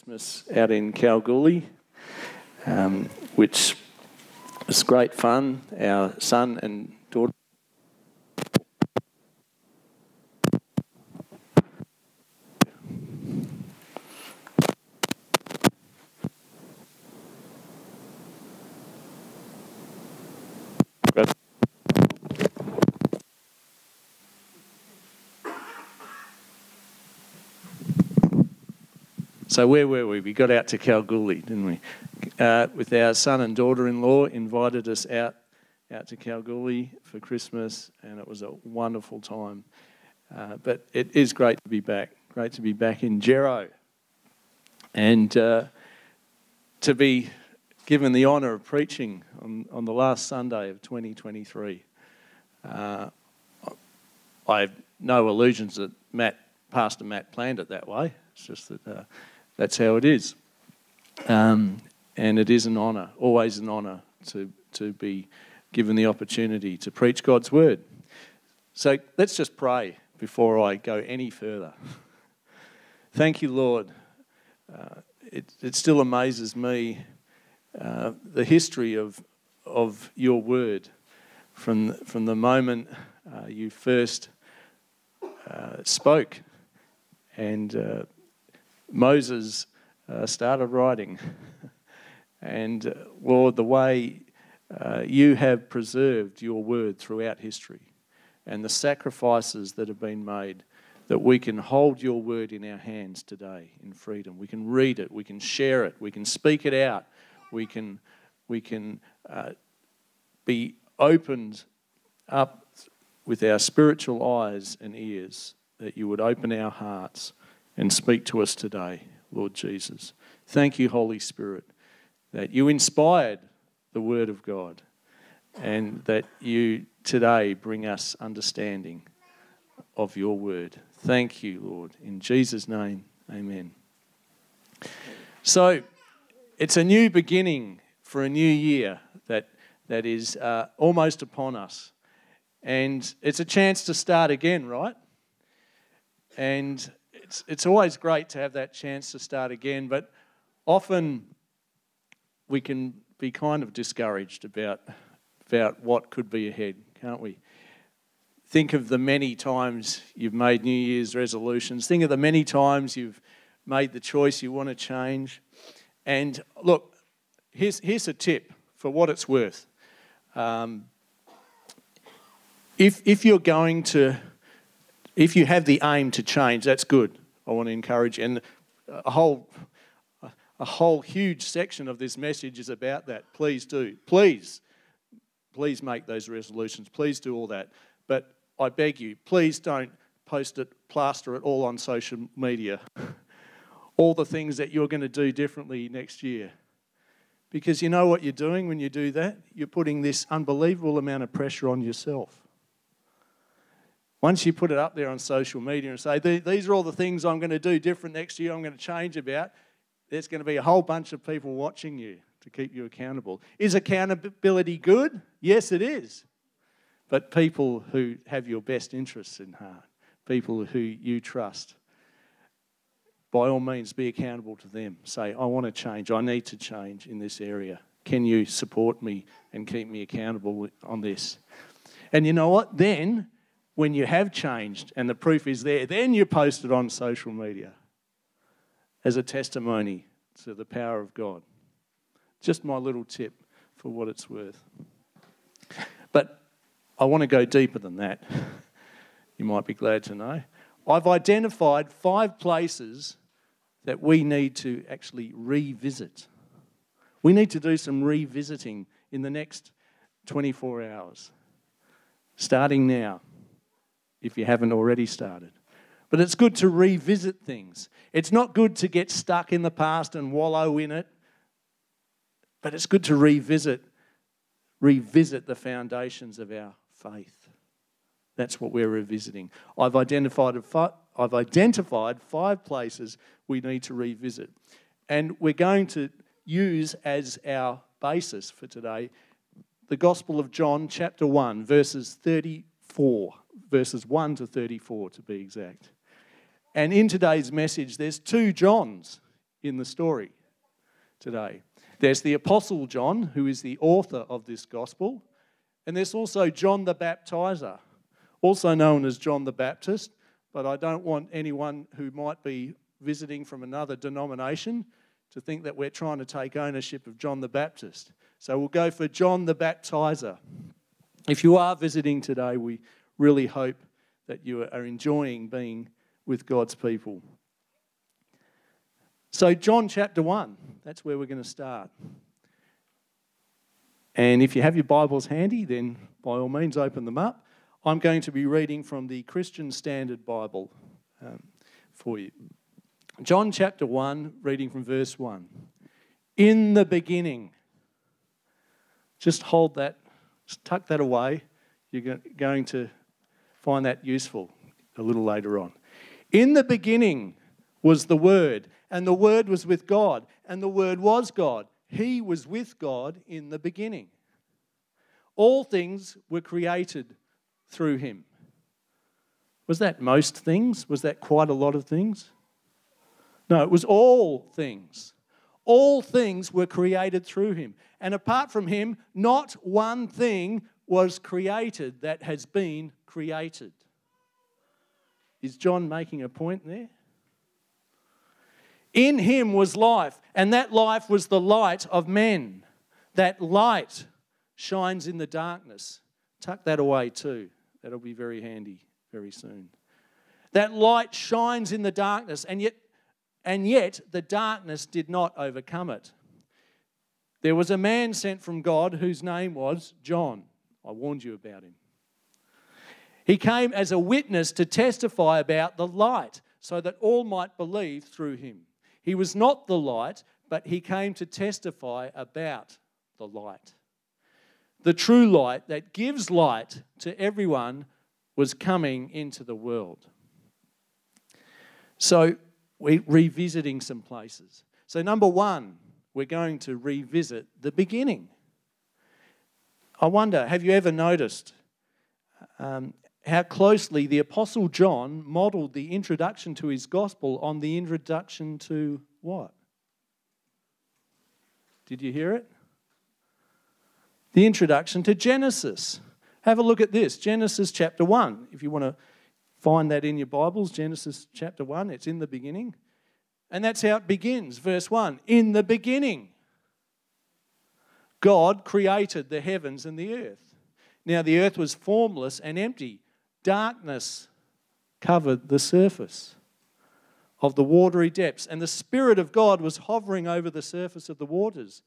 Christmas out in Kalgoorlie, um, which was great fun. Our son and So where were we? We got out to Kalgoorlie, didn't we? Uh, with our son and daughter-in-law, invited us out out to Kalgoorlie for Christmas, and it was a wonderful time. Uh, but it is great to be back. Great to be back in Gero, and uh, to be given the honour of preaching on, on the last Sunday of 2023. Uh, I have no illusions that Matt, Pastor Matt, planned it that way. It's just that uh, that's how it is. Um, and it is an honour, always an honour to, to be given the opportunity to preach God's word. So let's just pray before I go any further. Thank you, Lord. Uh, it, it still amazes me uh, the history of, of your word from, from the moment uh, you first uh, spoke and uh, Moses uh, started writing. and uh, Lord, the way uh, you have preserved your word throughout history and the sacrifices that have been made, that we can hold your word in our hands today in freedom. We can read it, we can share it, we can speak it out, we can, we can uh, be opened up with our spiritual eyes and ears, that you would open our hearts and speak to us today, Lord Jesus. Thank you, Holy Spirit, that you inspired the Word of God and that you today bring us understanding of your Word. Thank you, Lord. In Jesus' name, amen. So, it's a new beginning for a new year that, that is uh, almost upon us. And it's a chance to start again, right? And it's, it's always great to have that chance to start again, but often we can be kind of discouraged about, about what could be ahead, can't we? Think of the many times you've made New Year's resolutions. Think of the many times you've made the choice you want to change. And look, here's, here's a tip for what it's worth. Um, if, if you're going to, if you have the aim to change, that's good. I want to encourage. And a whole, a whole huge section of this message is about that. Please do. Please, please make those resolutions. Please do all that. But I beg you, please don't post it, plaster it all on social media. all the things that you're going to do differently next year. Because you know what you're doing when you do that? You're putting this unbelievable amount of pressure on yourself. Once you put it up there on social media and say, these are all the things I'm going to do different next year, I'm going to change about, there's going to be a whole bunch of people watching you to keep you accountable. Is accountability good? Yes, it is. But people who have your best interests in heart, people who you trust, by all means be accountable to them. Say, I want to change, I need to change in this area. Can you support me and keep me accountable on this? And you know what? Then when you have changed and the proof is there, then you post it on social media as a testimony to the power of God. Just my little tip for what it's worth. But I want to go deeper than that. You might be glad to know. I've identified five places that we need to actually revisit. We need to do some revisiting in the next 24 hours, starting now if you haven't already started. But it's good to revisit things. It's not good to get stuck in the past and wallow in it, but it's good to revisit revisit the foundations of our faith. That's what we're revisiting. I've identified I've identified five places we need to revisit. And we're going to use as our basis for today the Gospel of John, chapter 1, verses 34 verses 1 to 34 to be exact. And in today's message, there's two Johns in the story today. There's the Apostle John, who is the author of this gospel, and there's also John the Baptizer, also known as John the Baptist, but I don't want anyone who might be visiting from another denomination to think that we're trying to take ownership of John the Baptist. So we'll go for John the Baptizer. If you are visiting today, we really hope that you are enjoying being with God's people. So, John chapter 1, that's where we're going to start. And if you have your Bibles handy, then by all means open them up. I'm going to be reading from the Christian Standard Bible um, for you. John chapter 1, reading from verse 1. In the beginning. Just hold that, just tuck that away. You're going to find that useful a little later on. In the beginning was the Word, and the Word was with God, and the Word was God. He was with God in the beginning. All things were created through Him. Was that most things? Was that quite a lot of things? No, it was all things. All things were created through Him. And apart from Him, not one thing was created that has been created. Is John making a point there? In him was life, and that life was the light of men. That light shines in the darkness. Tuck that away too. That'll be very handy very soon. That light shines in the darkness, and yet, and yet the darkness did not overcome it. There was a man sent from God whose name was John. I warned you about him. He came as a witness to testify about the light so that all might believe through him. He was not the light, but he came to testify about the light. The true light that gives light to everyone was coming into the world. So, we're revisiting some places. So, number one, we're going to revisit the beginning. I wonder, have you ever noticed um, how closely the Apostle John modeled the introduction to his gospel on the introduction to what? Did you hear it? The introduction to Genesis. Have a look at this Genesis chapter 1. If you want to find that in your Bibles, Genesis chapter 1, it's in the beginning. And that's how it begins. Verse 1 In the beginning, God created the heavens and the earth. Now the earth was formless and empty darkness covered the surface of the watery depths, and the Spirit of God was hovering over the surface of the waters.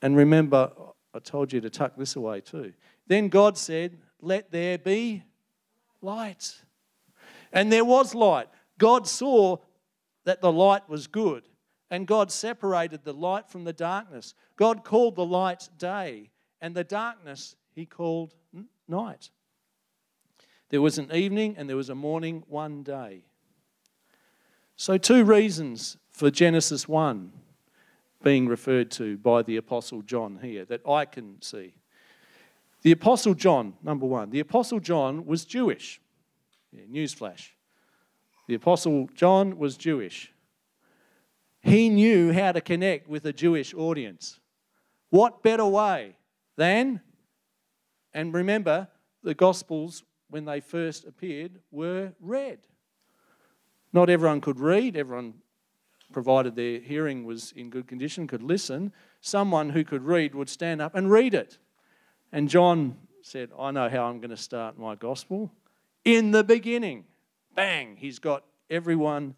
And remember, I told you to tuck this away too. Then God said, Let there be light. And there was light. God saw that the light was good, and God separated the light from the darkness. God called the light day, and the darkness he called night. There was an evening and there was a morning one day. So, two reasons for Genesis 1 being referred to by the Apostle John here that I can see. The Apostle John, number one, the Apostle John was Jewish. Yeah, newsflash. The Apostle John was Jewish. He knew how to connect with a Jewish audience. What better way than, and remember, the Gospels when they first appeared were read. Not everyone could read, everyone, provided their hearing was in good condition, could listen. Someone who could read would stand up and read it. And John said, I know how I'm going to start my gospel. In the beginning, bang, he's got everyone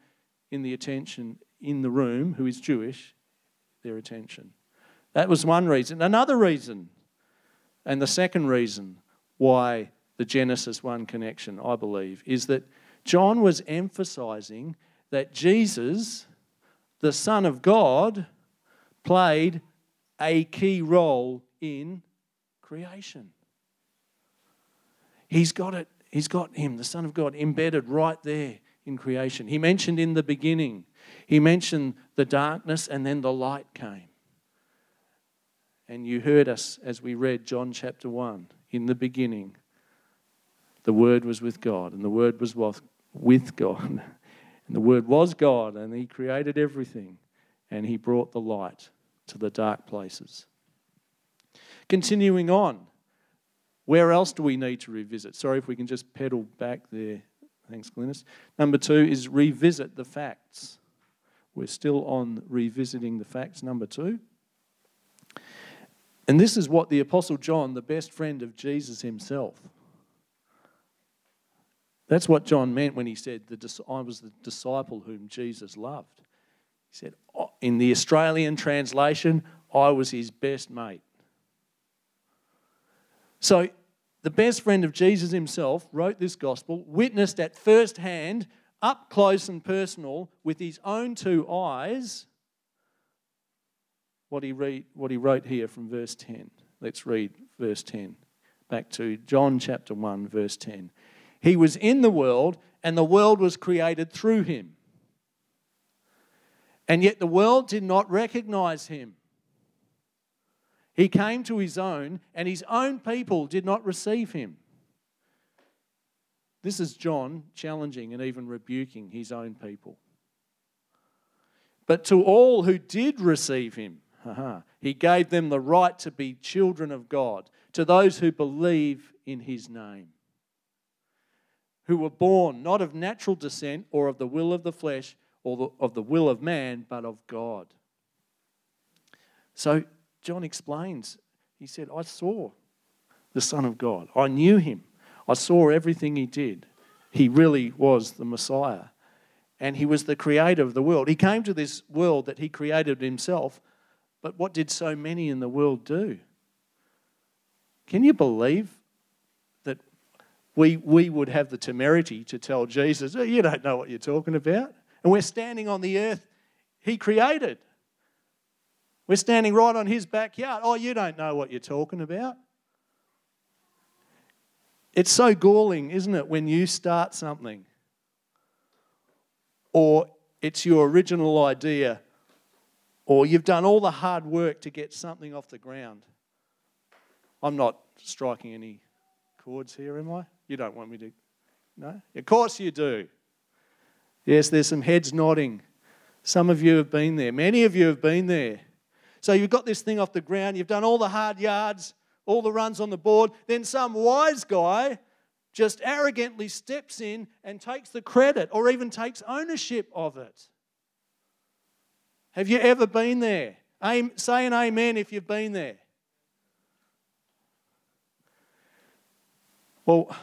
in the attention in the room who is Jewish, their attention. That was one reason. Another reason, and the second reason why the Genesis 1 connection, I believe, is that John was emphasizing that Jesus, the Son of God, played a key role in creation. He's got it, he's got him, the Son of God, embedded right there in creation. He mentioned in the beginning, he mentioned the darkness and then the light came. And you heard us as we read John chapter 1 in the beginning the Word was with God, and the Word was with God. And the Word was God, and He created everything, and He brought the light to the dark places. Continuing on, where else do we need to revisit? Sorry if we can just pedal back there. Thanks, Glynis. Number two is revisit the facts. We're still on revisiting the facts, number two. And this is what the Apostle John, the best friend of Jesus himself, that's what John meant when he said, I was the disciple whom Jesus loved. He said, oh, in the Australian translation, I was his best mate. So, the best friend of Jesus himself wrote this gospel, witnessed at first hand, up close and personal, with his own two eyes, what he, read, what he wrote here from verse 10. Let's read verse 10. Back to John chapter 1, verse 10. He was in the world, and the world was created through him. And yet the world did not recognize him. He came to his own, and his own people did not receive him. This is John challenging and even rebuking his own people. But to all who did receive him, he gave them the right to be children of God, to those who believe in his name who were born not of natural descent or of the will of the flesh or the, of the will of man, but of God. So John explains, he said, I saw the Son of God. I knew him. I saw everything he did. He really was the Messiah. And he was the creator of the world. He came to this world that he created himself. But what did so many in the world do? Can you believe we, we would have the temerity to tell Jesus, oh, You don't know what you're talking about. And we're standing on the earth He created. We're standing right on His backyard. Oh, you don't know what you're talking about. It's so galling, isn't it, when you start something or it's your original idea or you've done all the hard work to get something off the ground. I'm not striking any chords here, am I? You don't want me to. No? Of course you do. Yes, there's some heads nodding. Some of you have been there. Many of you have been there. So you've got this thing off the ground, you've done all the hard yards, all the runs on the board. Then some wise guy just arrogantly steps in and takes the credit or even takes ownership of it. Have you ever been there? Say an amen if you've been there. Well,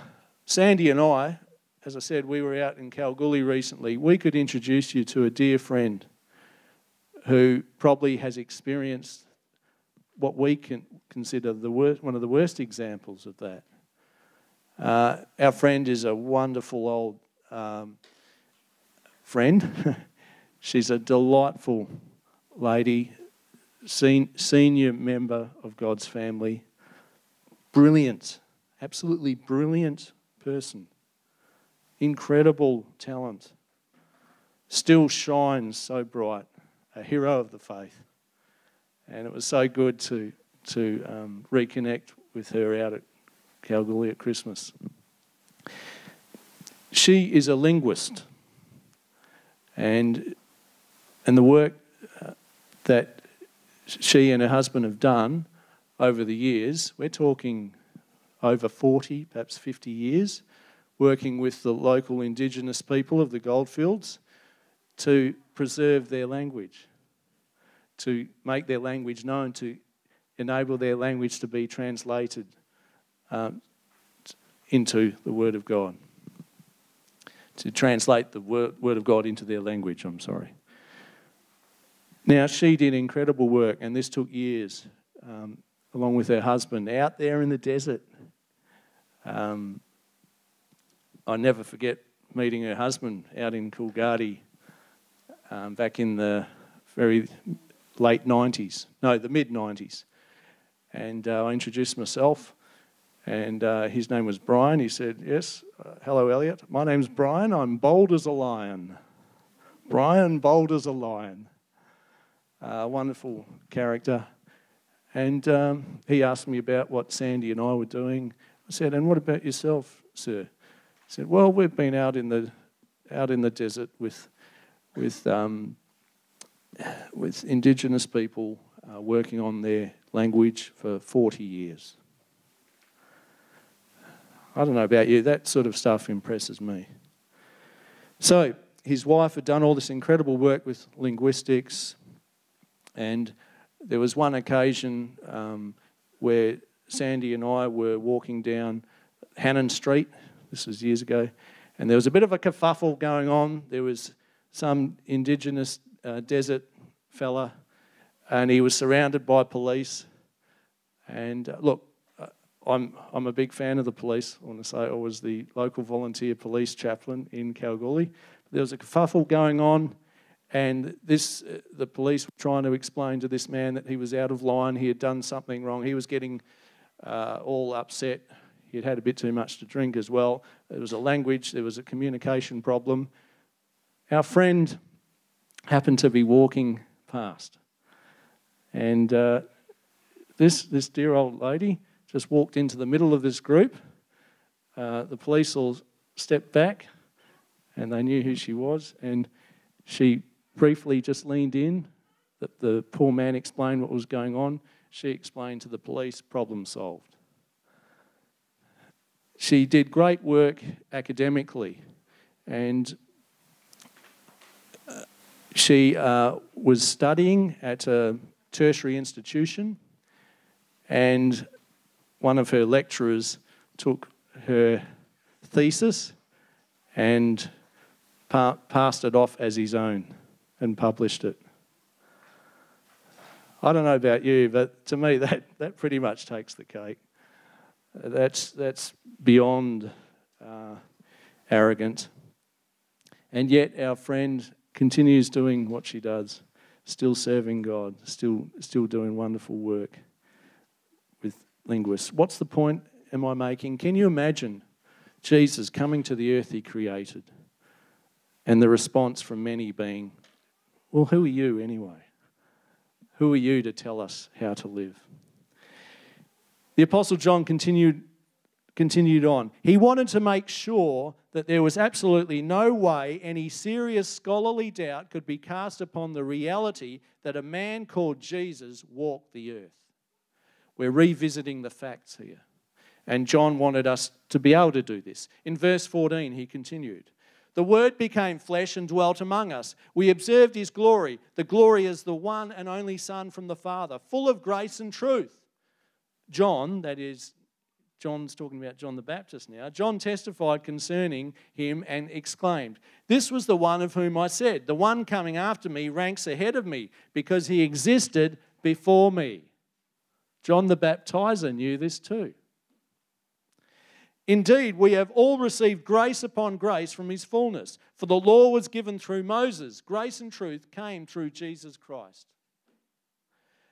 Sandy and I, as I said, we were out in Kalgoorlie recently. We could introduce you to a dear friend who probably has experienced what we can consider the worst, one of the worst examples of that. Uh, our friend is a wonderful old um, friend. She's a delightful lady, sen- senior member of God's family, brilliant, absolutely brilliant person. Incredible talent. Still shines so bright. A hero of the faith. And it was so good to, to um, reconnect with her out at Kalgoorlie at Christmas. She is a linguist. And, and the work uh, that she and her husband have done over the years, we're talking over 40, perhaps 50 years, working with the local indigenous people of the goldfields to preserve their language, to make their language known, to enable their language to be translated um, into the Word of God. To translate the word, of God into their language, I'm sorry. Now, she did incredible work, and this took years, um, along with her husband, out there in the desert, um, I never forget meeting her husband out in Coolgardie um, back in the very late 90s, no, the mid 90s. And uh, I introduced myself, and uh, his name was Brian. He said, Yes, uh, hello, Eliot. My name's Brian. I'm bold as a lion. Brian, bold as a lion. Uh, wonderful character. And um, he asked me about what Sandy and I were doing I said, And what about yourself, sir? He said, Well, we've been out in the, out in the desert with with, um, with Indigenous people uh, working on their language for 40 years. I don't know about you, that sort of stuff impresses me. So, his wife had done all this incredible work with linguistics, and there was one occasion um, where Sandy and I were walking down Hannan Street. This was years ago, and there was a bit of a kerfuffle going on. There was some Indigenous uh, desert fella, and he was surrounded by police. And uh, look, uh, I'm, I'm a big fan of the police. I want to say I was the local volunteer police chaplain in Kalgoorlie. There was a kerfuffle going on, and this, uh, the police were trying to explain to this man that he was out of line, he had done something wrong, he was getting uh, all upset. He'd had a bit too much to drink as well. There was a language, there was a communication problem. Our friend happened to be walking past, and uh, this, this dear old lady just walked into the middle of this group. Uh, the police all stepped back and they knew who she was. And she briefly just leaned in. That the poor man explained what was going on. She explained to the police, problem solved. She did great work academically, and uh, she uh, was studying at a tertiary institution and one of her lecturers took her thesis and pa- passed it off as his own and published it. I don't know about you, but to me, that, that pretty much takes the cake. That's, that's beyond uh, arrogant. And yet, our friend continues doing what she does, still serving God, still, still doing wonderful work with linguists. What's the point am I making? Can you imagine Jesus coming to the earth he created and the response from many being, Well, who are you anyway? Who are you to tell us how to live? The Apostle John continued, continued on. He wanted to make sure that there was absolutely no way any serious scholarly doubt could be cast upon the reality that a man called Jesus walked the earth. We're revisiting the facts here. And John wanted us to be able to do this. In verse 14, he continued The Word became flesh and dwelt among us. We observed his glory. The glory is the one and only Son from the Father, full of grace and truth. John, that is, John's talking about John the Baptist now. John testified concerning him and exclaimed, This was the one of whom I said, The one coming after me ranks ahead of me because he existed before me. John the Baptizer knew this too. Indeed, we have all received grace upon grace from his fullness. For the law was given through Moses, grace and truth came through Jesus Christ.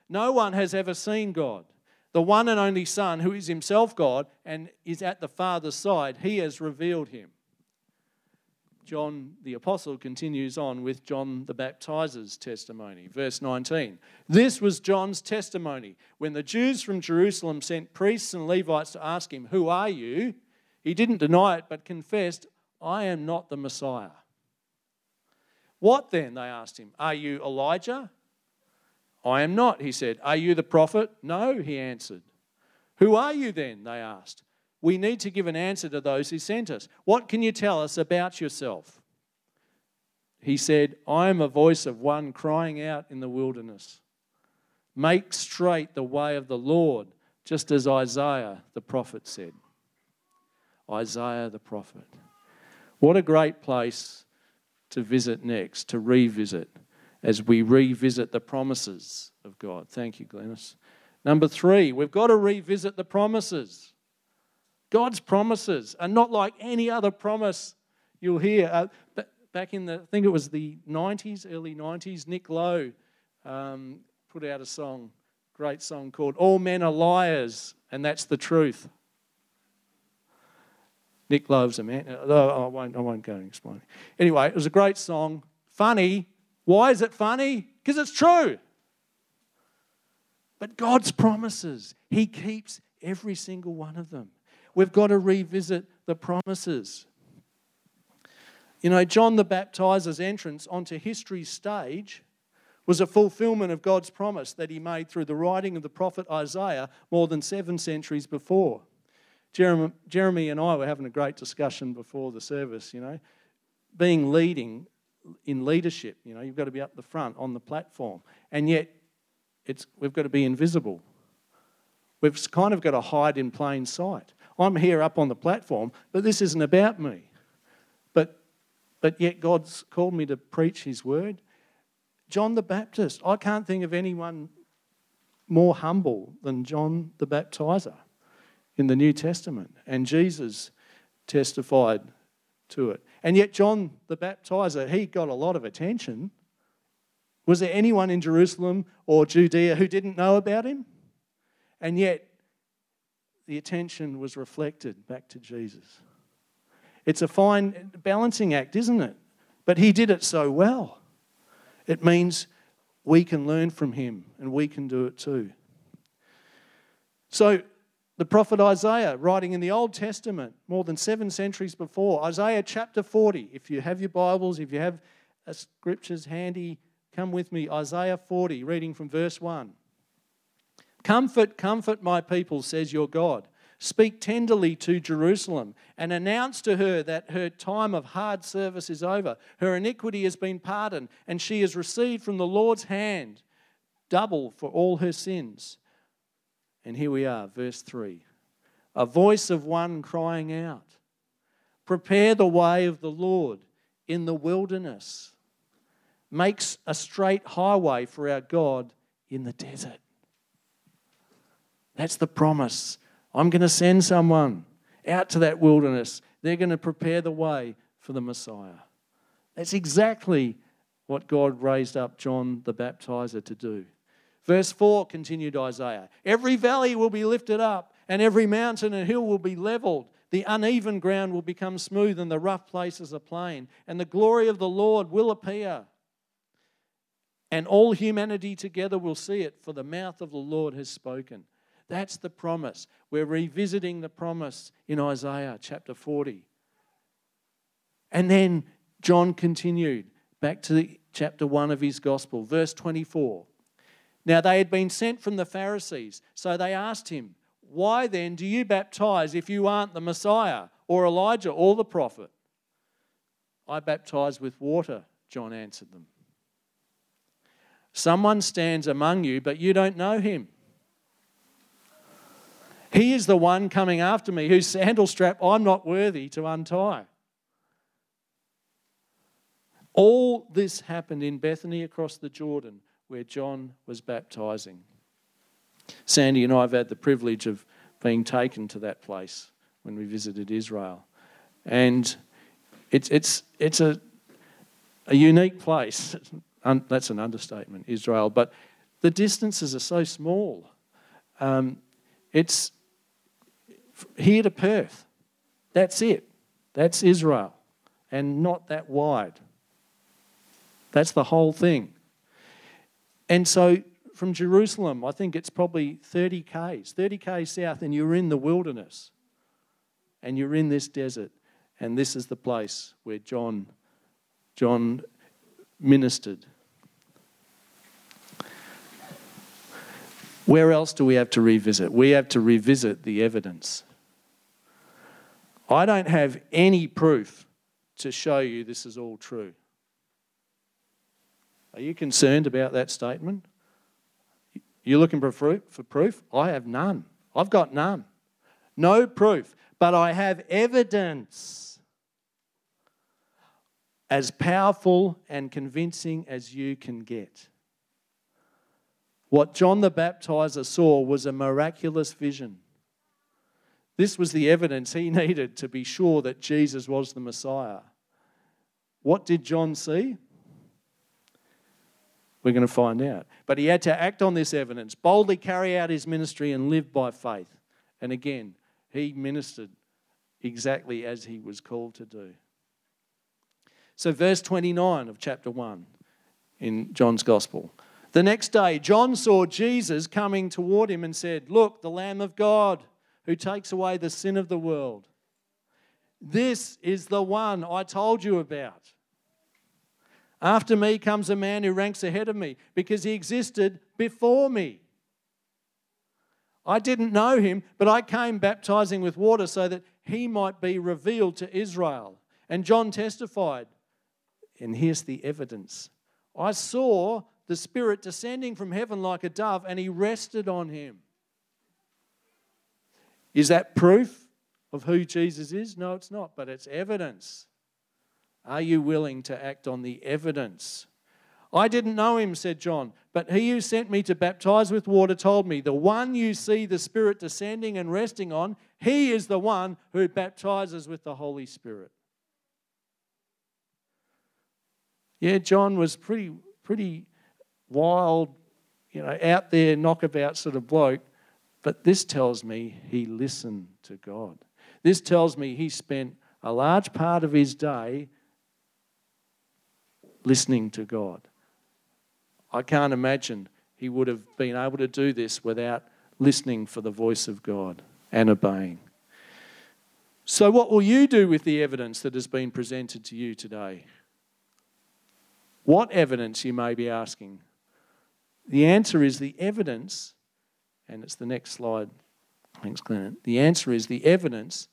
No one has ever seen God. The one and only Son, who is himself God and is at the Father's side, he has revealed him. John the Apostle continues on with John the Baptizer's testimony. Verse 19. This was John's testimony. When the Jews from Jerusalem sent priests and Levites to ask him, Who are you? He didn't deny it, but confessed, I am not the Messiah. What then? They asked him. Are you Elijah? I am not, he said. Are you the prophet? No, he answered. Who are you then? They asked we need to give an answer to those who sent us. What can you tell us about yourself? He said, I am a voice of one crying out in the wilderness. Make straight the way of the Lord, just as Isaiah the prophet said. Isaiah the prophet. What a great place to visit next, to revisit as we revisit the promises of God. Thank you, Glennis. Number three, we've got to revisit the promises. God's promises are not like any other promise you'll hear. Uh, back in the, I think it was the 90s, early 90s, Nick Lowe um, put out a song, great song called All Men Are Liars, and That's the Truth. Nick Lowe's man. Oh, I, won't, I won't go and explain. Anyway, it was a great song. Funny. Why is it funny? Because it's true. But God's promises, He keeps every single one of them. We've got to revisit the promises. You know, John the Baptizer's entrance onto history's stage was a fulfillment of God's promise that he made through the writing of the prophet Isaiah more than seven centuries before. Jeremy, Jeremy and I were having a great discussion before the service, you know, being leading in leadership, you know, you've got to be up the front on the platform. And yet, it's, we've got to be invisible. We've kind of got to hide in plain sight. I'm here up on the platform, but this isn't about me. But, but yet, God's called me to preach His word. John the Baptist, I can't think of anyone more humble than John the Baptizer in the New Testament. And Jesus testified to it. And yet, John the Baptizer, he got a lot of attention. Was there anyone in Jerusalem or Judea who didn't know about him? And yet, the attention was reflected back to Jesus. It's a fine balancing act, isn't it? But he did it so well. It means we can learn from him and we can do it too. So, the prophet Isaiah, writing in the Old Testament more than seven centuries before, Isaiah chapter 40. If you have your Bibles, if you have uh, scriptures handy, come with me. Isaiah 40, reading from verse 1. Comfort, comfort my people, says your God. Speak tenderly to Jerusalem and announce to her that her time of hard service is over. Her iniquity has been pardoned, and she has received from the Lord's hand double for all her sins. And here we are, verse 3. A voice of one crying out, Prepare the way of the Lord in the wilderness. Makes a straight highway for our God in the desert. That's the promise. I'm going to send someone out to that wilderness. They're going to prepare the way for the Messiah. That's exactly what God raised up John the Baptizer to do. Verse 4 continued Isaiah Every valley will be lifted up, and every mountain and hill will be leveled. The uneven ground will become smooth, and the rough places a plain. And the glory of the Lord will appear. And all humanity together will see it, for the mouth of the Lord has spoken. That's the promise. We're revisiting the promise in Isaiah chapter 40. And then John continued back to chapter 1 of his gospel, verse 24. Now they had been sent from the Pharisees, so they asked him, Why then do you baptize if you aren't the Messiah, or Elijah, or the prophet? I baptize with water, John answered them. Someone stands among you, but you don't know him. He is the one coming after me, whose sandal strap I'm not worthy to untie. All this happened in Bethany across the Jordan where John was baptizing. Sandy and I have had the privilege of being taken to that place when we visited Israel. And it's, it's, it's a, a unique place. That's an understatement, Israel. But the distances are so small. Um, it's here to Perth. That's it. That's Israel. And not that wide. That's the whole thing. And so from Jerusalem, I think it's probably 30 Ks, 30 Ks south, and you're in the wilderness. And you're in this desert. And this is the place where John, John ministered. Where else do we have to revisit? We have to revisit the evidence. I don't have any proof to show you this is all true. Are you concerned about that statement? You're looking for proof, for proof? I have none. I've got none. No proof, but I have evidence as powerful and convincing as you can get. What John the Baptizer saw was a miraculous vision. This was the evidence he needed to be sure that Jesus was the Messiah. What did John see? We're going to find out. But he had to act on this evidence, boldly carry out his ministry, and live by faith. And again, he ministered exactly as he was called to do. So, verse 29 of chapter 1 in John's Gospel. The next day, John saw Jesus coming toward him and said, Look, the Lamb of God who takes away the sin of the world. This is the one I told you about. After me comes a man who ranks ahead of me because he existed before me. I didn't know him, but I came baptizing with water so that he might be revealed to Israel. And John testified, and here's the evidence I saw the Spirit descending from heaven like a dove, and he rested on him. Is that proof of who Jesus is? No, it's not, but it's evidence. Are you willing to act on the evidence? I didn't know him, said John, but he who sent me to baptize with water told me, The one you see the Spirit descending and resting on, he is the one who baptizes with the Holy Spirit. Yeah, John was pretty, pretty wild, you know, out there, knockabout sort of bloke. But this tells me he listened to God. This tells me he spent a large part of his day listening to God. I can't imagine he would have been able to do this without listening for the voice of God and obeying. So, what will you do with the evidence that has been presented to you today? What evidence, you may be asking? The answer is the evidence, and it's the next slide. Thanks, Glenn. The answer is the evidence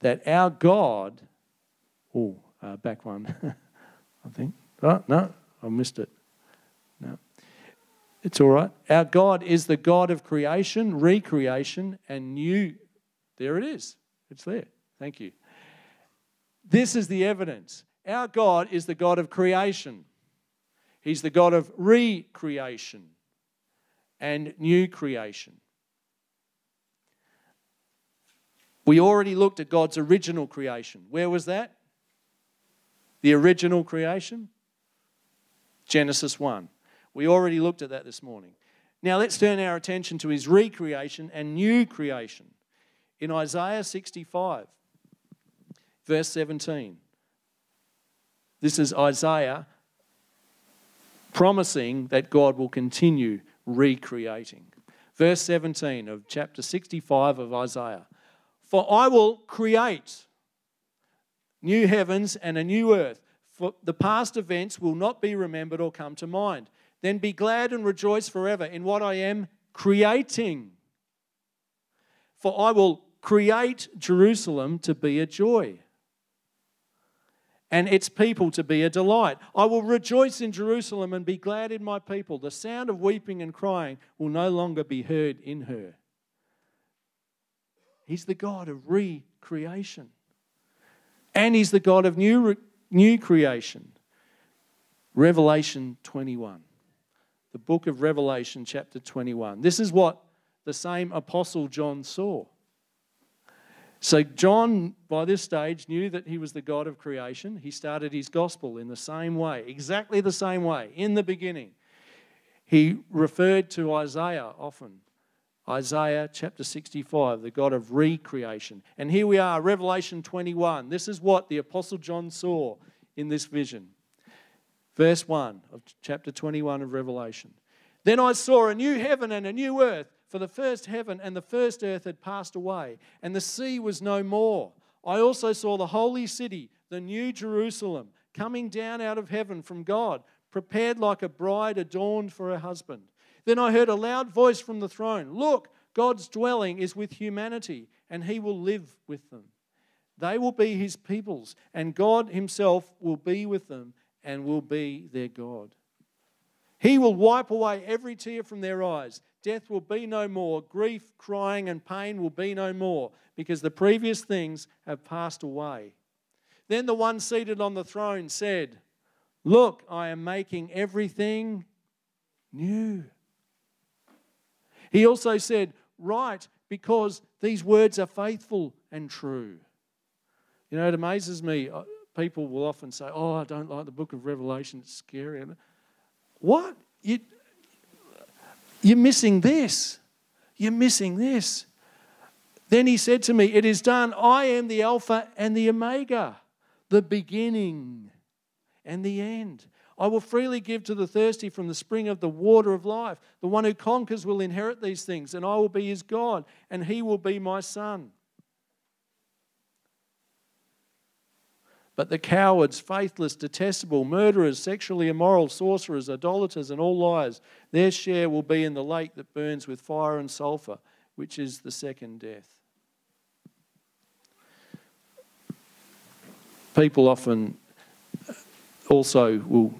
that our God, oh, uh, back one, I think. Oh, no, I missed it. No. It's all right. Our God is the God of creation, recreation, and new. There it is. It's there. Thank you. This is the evidence. Our God is the God of creation, He's the God of recreation and new creation. We already looked at God's original creation. Where was that? The original creation? Genesis 1. We already looked at that this morning. Now let's turn our attention to his recreation and new creation. In Isaiah 65, verse 17. This is Isaiah promising that God will continue recreating. Verse 17 of chapter 65 of Isaiah For I will create new heavens and a new earth. For the past events will not be remembered or come to mind. Then be glad and rejoice forever in what I am creating. For I will create Jerusalem to be a joy and its people to be a delight. I will rejoice in Jerusalem and be glad in my people. The sound of weeping and crying will no longer be heard in her. He's the God of recreation. And He's the God of new new creation. Revelation 21. The book of Revelation, chapter 21. This is what the same apostle John saw. So, John, by this stage, knew that he was the God of creation. He started his gospel in the same way, exactly the same way, in the beginning. He referred to Isaiah often. Isaiah chapter 65, the God of recreation. And here we are, Revelation 21. This is what the Apostle John saw in this vision. Verse 1 of chapter 21 of Revelation. Then I saw a new heaven and a new earth, for the first heaven and the first earth had passed away, and the sea was no more. I also saw the holy city, the new Jerusalem, coming down out of heaven from God, prepared like a bride adorned for her husband. Then I heard a loud voice from the throne Look, God's dwelling is with humanity, and he will live with them. They will be his peoples, and God himself will be with them and will be their God. He will wipe away every tear from their eyes. Death will be no more. Grief, crying, and pain will be no more, because the previous things have passed away. Then the one seated on the throne said, Look, I am making everything new. He also said, Write, because these words are faithful and true. You know, it amazes me. Uh, people will often say, Oh, I don't like the book of Revelation, it's scary. What? You, you're missing this. You're missing this. Then he said to me, It is done. I am the Alpha and the Omega, the beginning and the end. I will freely give to the thirsty from the spring of the water of life. The one who conquers will inherit these things, and I will be his God, and he will be my son. But the cowards, faithless, detestable, murderers, sexually immoral, sorcerers, idolaters, and all liars, their share will be in the lake that burns with fire and sulfur, which is the second death. People often also will,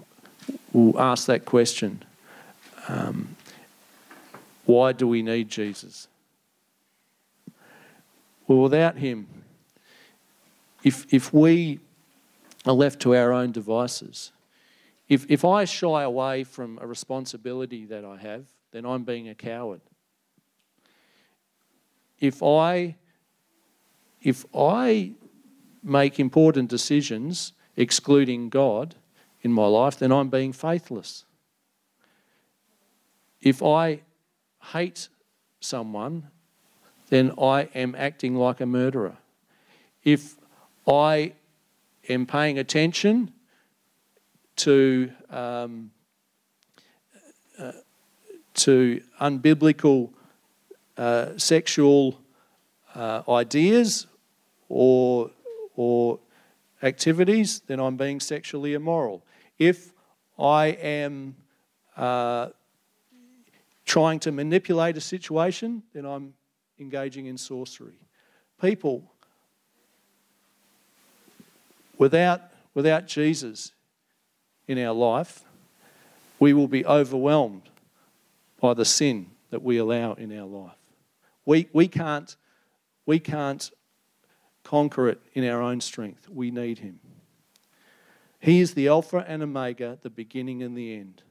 will ask that question um, why do we need Jesus? Well, without Him, if, if we are left to our own devices, if, if I shy away from a responsibility that I have, then I'm being a coward. If I, if I make important decisions excluding God in my life, then I'm being faithless. If I hate someone, then I am acting like a murderer. If I am paying attention to um, uh, to unbiblical uh, sexual uh, ideas or or activities, then I'm being sexually immoral. If I am uh, trying to manipulate a situation, then I'm engaging in sorcery. People, without, without Jesus in our life, we will be overwhelmed by the sin that we allow in our life. We, we, can't, we can't conquer it in our own strength. We need Him. He is the Alpha and Omega, the beginning and the end.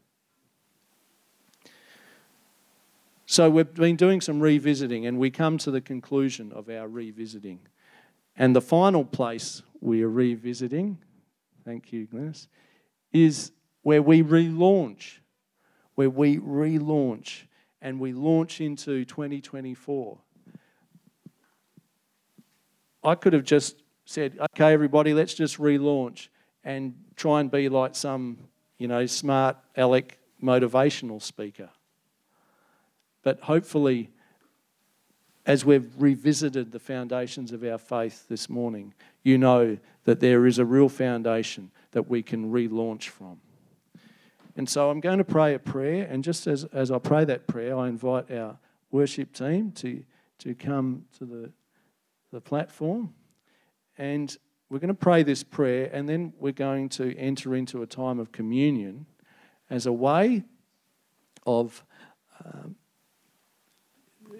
So we've been doing some revisiting, and we come to the conclusion of our revisiting. And the final place we are revisiting, thank you, Glennis, is where we relaunch, where we relaunch and we launch into 2024. I could have just said, okay, everybody, let's just relaunch and try and be like some, you know, smart aleck motivational speaker. But hopefully, as we've revisited the foundations of our faith this morning, you know that there is a real foundation that we can relaunch from. And so I'm going to pray a prayer, and just as, as I pray that prayer, I invite our worship team to, to come to the, the platform. And we're going to pray this prayer, and then we're going to enter into a time of communion as a way of um,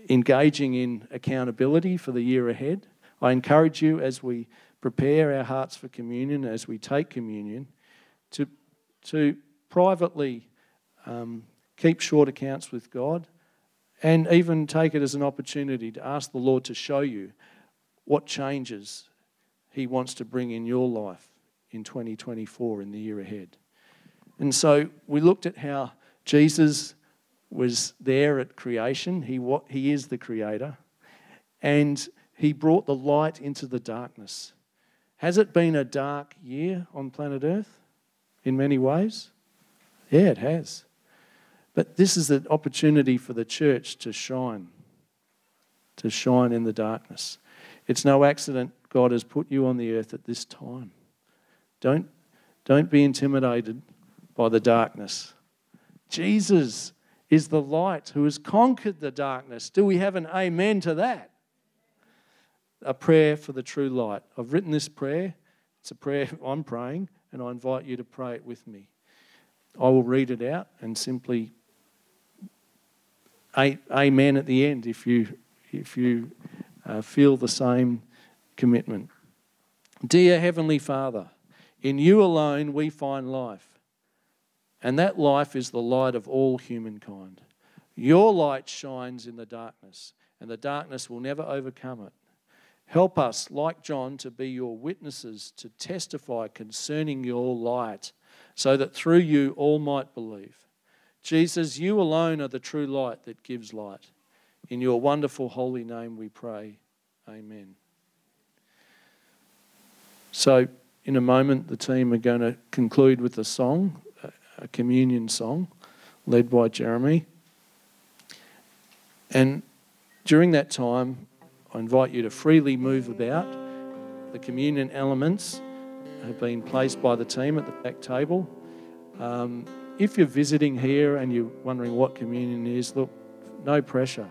engaging in accountability for the year ahead. I encourage you as we prepare our hearts for communion, as we take communion, to, to privately um, keep short accounts with God and even take it as an opportunity to ask the Lord to show you what changes he wants to bring in your life in 2024, in the year ahead. And so we looked at how Jesus was there at creation, he, what, he is the creator, and he brought the light into the darkness. Has it been a dark year on planet Earth in many ways? Yeah, it has. But this is an opportunity for the church to shine, to shine in the darkness. It's no accident God has put you on the earth at this time. Don't, don't be intimidated by the darkness. Jesus is the light who has conquered the darkness. Do we have an amen to that? A prayer for the true light. I've written this prayer. It's a prayer I'm praying, and I invite you to pray it with me. I will read it out and simply amen at the end if you, if you uh, feel the same commitment. Dear Heavenly Father, in you alone we find life, and that life is the light of all humankind. Your light shines in the darkness, and the darkness will never overcome it. Help us, like John, to be your witnesses, to testify concerning your light, so that through you all might believe. Jesus, you alone are the true light that gives light. In your wonderful holy name we pray. Amen. So, in a moment, the team are going to conclude with a song, a communion song, led by Jeremy. And during that time, I invite you to freely move about the communion elements have been placed by the team at the back table. Um, if you're visiting here and you're wondering what communion is, look, no pressure.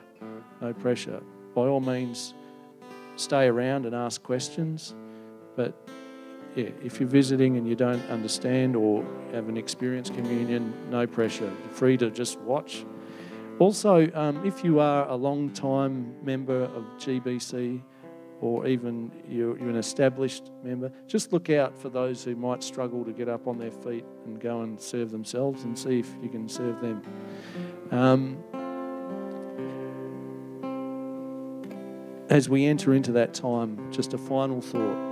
No pressure. By all means, stay around and ask questions. But yeah, if you're visiting and you don't understand or haven't experienced communion, no pressure. You're free to just watch. Also, um, if you are a long time member of GBC or even you're, you're, an established member, just look out for those who might struggle to get up on their feet and go and serve themselves and see if you can serve them. Um, as we enter into that time, just a final thought.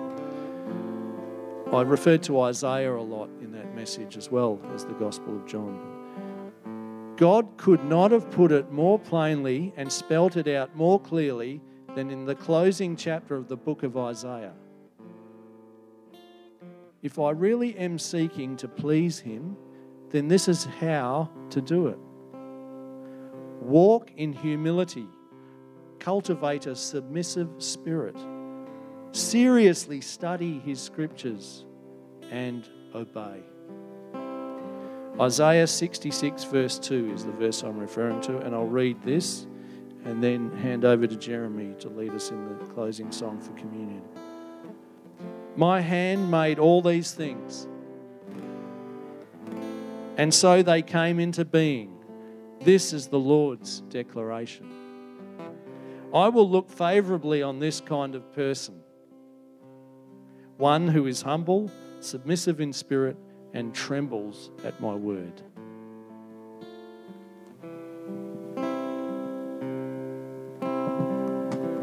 I referred to Isaiah a lot in that message as well as the Gospel of John. God could not have put it more plainly and spelt it out more clearly than in the closing chapter of the book of Isaiah. If I really am seeking to please Him, then this is how to do it. Walk in humility, cultivate a submissive spirit, seriously study His scriptures, and obey. Isaiah 66, verse 2 is the verse I'm referring to, and I'll read this and then hand over to Jeremy to lead us in the closing song for communion. My hand made all these things, and so they came into being. This is the Lord's declaration. I will look favorably on this kind of person one who is humble, submissive in spirit, and trembles at my word.